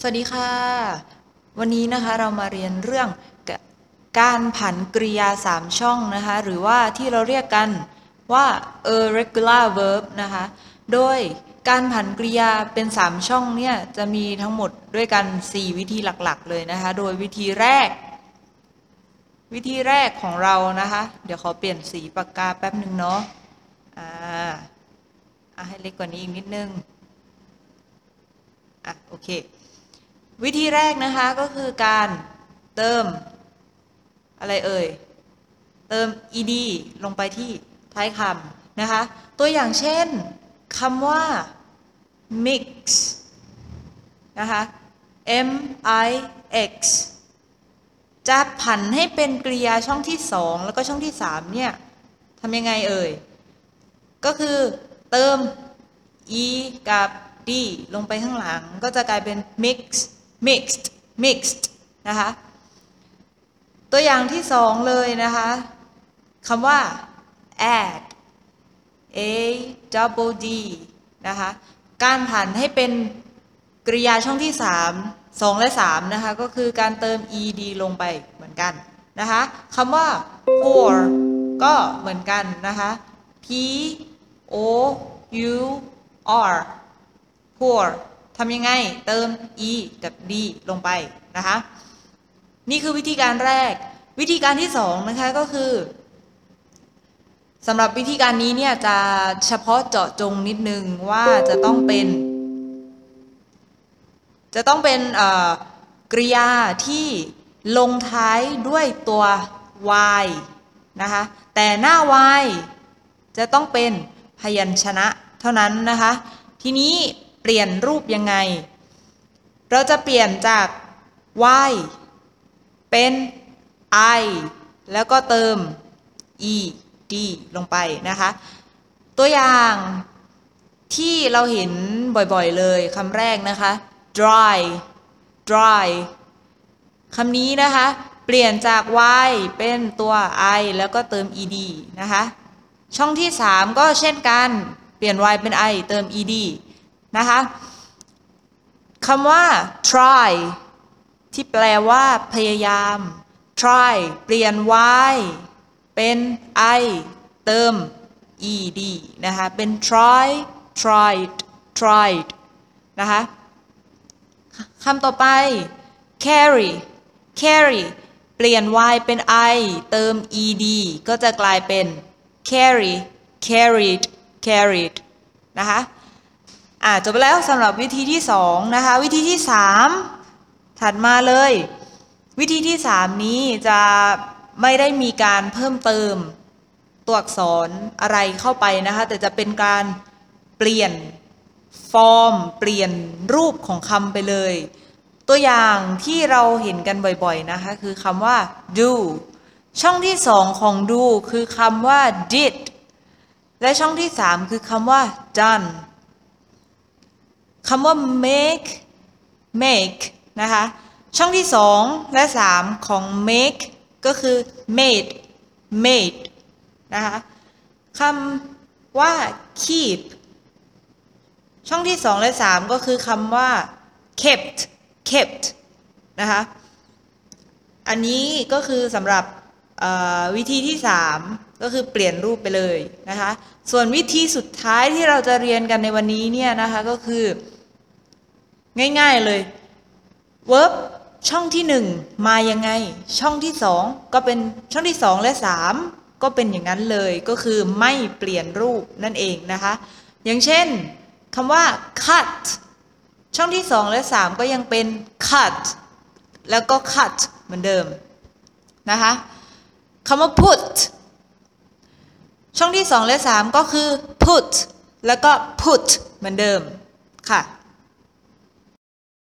สวัสดีค่ะ วันนี้นะคะเรามาเรียนเรื่องการผันกริยา 3 ช่องนะคะ หรือว่าที่เราเรียกกันว่า irregular verb นะคะ โดยการผันกริยาเป็น 3 ช่องเนี่ยจะมีทั้งหมดด้วยกัน 4 วิธีหลักๆ เลยนะคะ โดยวิธีแรก วิธีแรกของเรานะคะ เดี๋ยวขอเปลี่ยนสีปากกาแป๊บหนึ่งเนาะอ่าให้เล็กกว่านี้อีกนิดนึงอะโอเค วิธีแรกนะคะก็คือการเติมอะไรเอ่ย เติม ed ลงไปที่ท้ายคำนะคะ ตัวอย่างเช่นคำว่า mix นะคะ m i x จะผันให้เป็นกริยาช่องที่สองแล้วก็ช่องที่สามเนี่ยทำยังไงเอ่ย ก็คือเติม e กับ d ลงไปข้างหลังก็จะกลายเป็น mix mixed mixed นะคะ ตัวอย่างที่สองเลยนะคะคำว่า add a double d นะคะ การผันให้เป็นกริยาช่องที่ 3 2 และ 3 นะคะ ก็คือการเติม ed ลงไปเหมือนกันนะคะคำว่า pour ก็เหมือนกันนะคะ p o u r pour ทำยังไงเติม e กับ d ลงไปนะคะ นี่คือวิธีการแรก วิธีการที่สองนะคะก็คือสำหรับวิธีการนี้เนี่ยจะเฉพาะเจาะจงนิดนึงว่าจะต้องเป็น จะต้องเป็นกริยาที่ลงท้ายด้วยตัว y นะคะแต่หน้า y จะต้องเป็นพยัญชนะเท่านั้นนะคะ ทีนี้ ปลี่ยนรูปยังไง เราจะเปลี่ยนจาก y เป็น i แล้วก็เติม e d ลงไปนะคะ ตัวอย่างที่เราเห็นบ่อยๆเลยคำแรกนะคะ dry dry คำนี้นะคะ เปลี่ยนจาก y เป็นตัว i แล้วก็เติม ed นะคะ ช่องที่ 3 ก็เช่นกัน เปลี่ยน y เป็น i เติม ed นะคะคำว่า try ที่แปลว่า พยายาม try เปลี่ยน y เป็น i เติม ed นะคะ เป็น try tried tried นะคะคำต่อไป carry carry เปลี่ยน y เป็น i เติม ed ก็จะกลายเป็น carry carried carried นะคะ อ่าจบไปแล้วสำหรับวิธีที่2นะคะวิธีที่ 3 ถัดมาเลย วิธีที่ 3 นี้จะไม่ได้มีการเพิ่มเติมตัวอักษรอะไรเข้าไปนะคะ แต่จะเป็นการเปลี่ยนฟอร์ม เปลี่ยนรูปของคำไปเลย ตัวอย่างที่เราเห็นกันบ่อยๆนะคะ คือคำว่า do ช่องที่สองของ do คือคำว่า did และช่องที่สามคือคำว่า done คำว่า make make นะคะ ช่องที่สองและสามของ make ก็คือ made made นะคะคำว่า keep ช่องที่สองและสามก็คือคำว่า kept kept นะคะ อันนี้ก็คือสำหรับวิธีที่ 3 ก็คือเปลี่ยนรูปไปเลยนะคะ ส่วนวิธีสุดท้ายที่เราจะเรียนกันในวันนี้เนี่ยนะคะก็คือ ง่ายๆเลย verb ช่องที่1มายังไง ช่องที่2ก็เป็นช่องที่2และ3ก็เป็นอย่างนั้นเลยก็คือไม่เปลี่ยนรูปนั่นเองนะคะ อย่างเช่นคำว่า cut ช่องที่2และ3ก็ยังเป็น cut แล้วก็ cut เหมือนเดิมนะคะคำว่า put ช่องที่2และ3ก็คือ put แล้วก็ put เหมือนเดิมค่ะ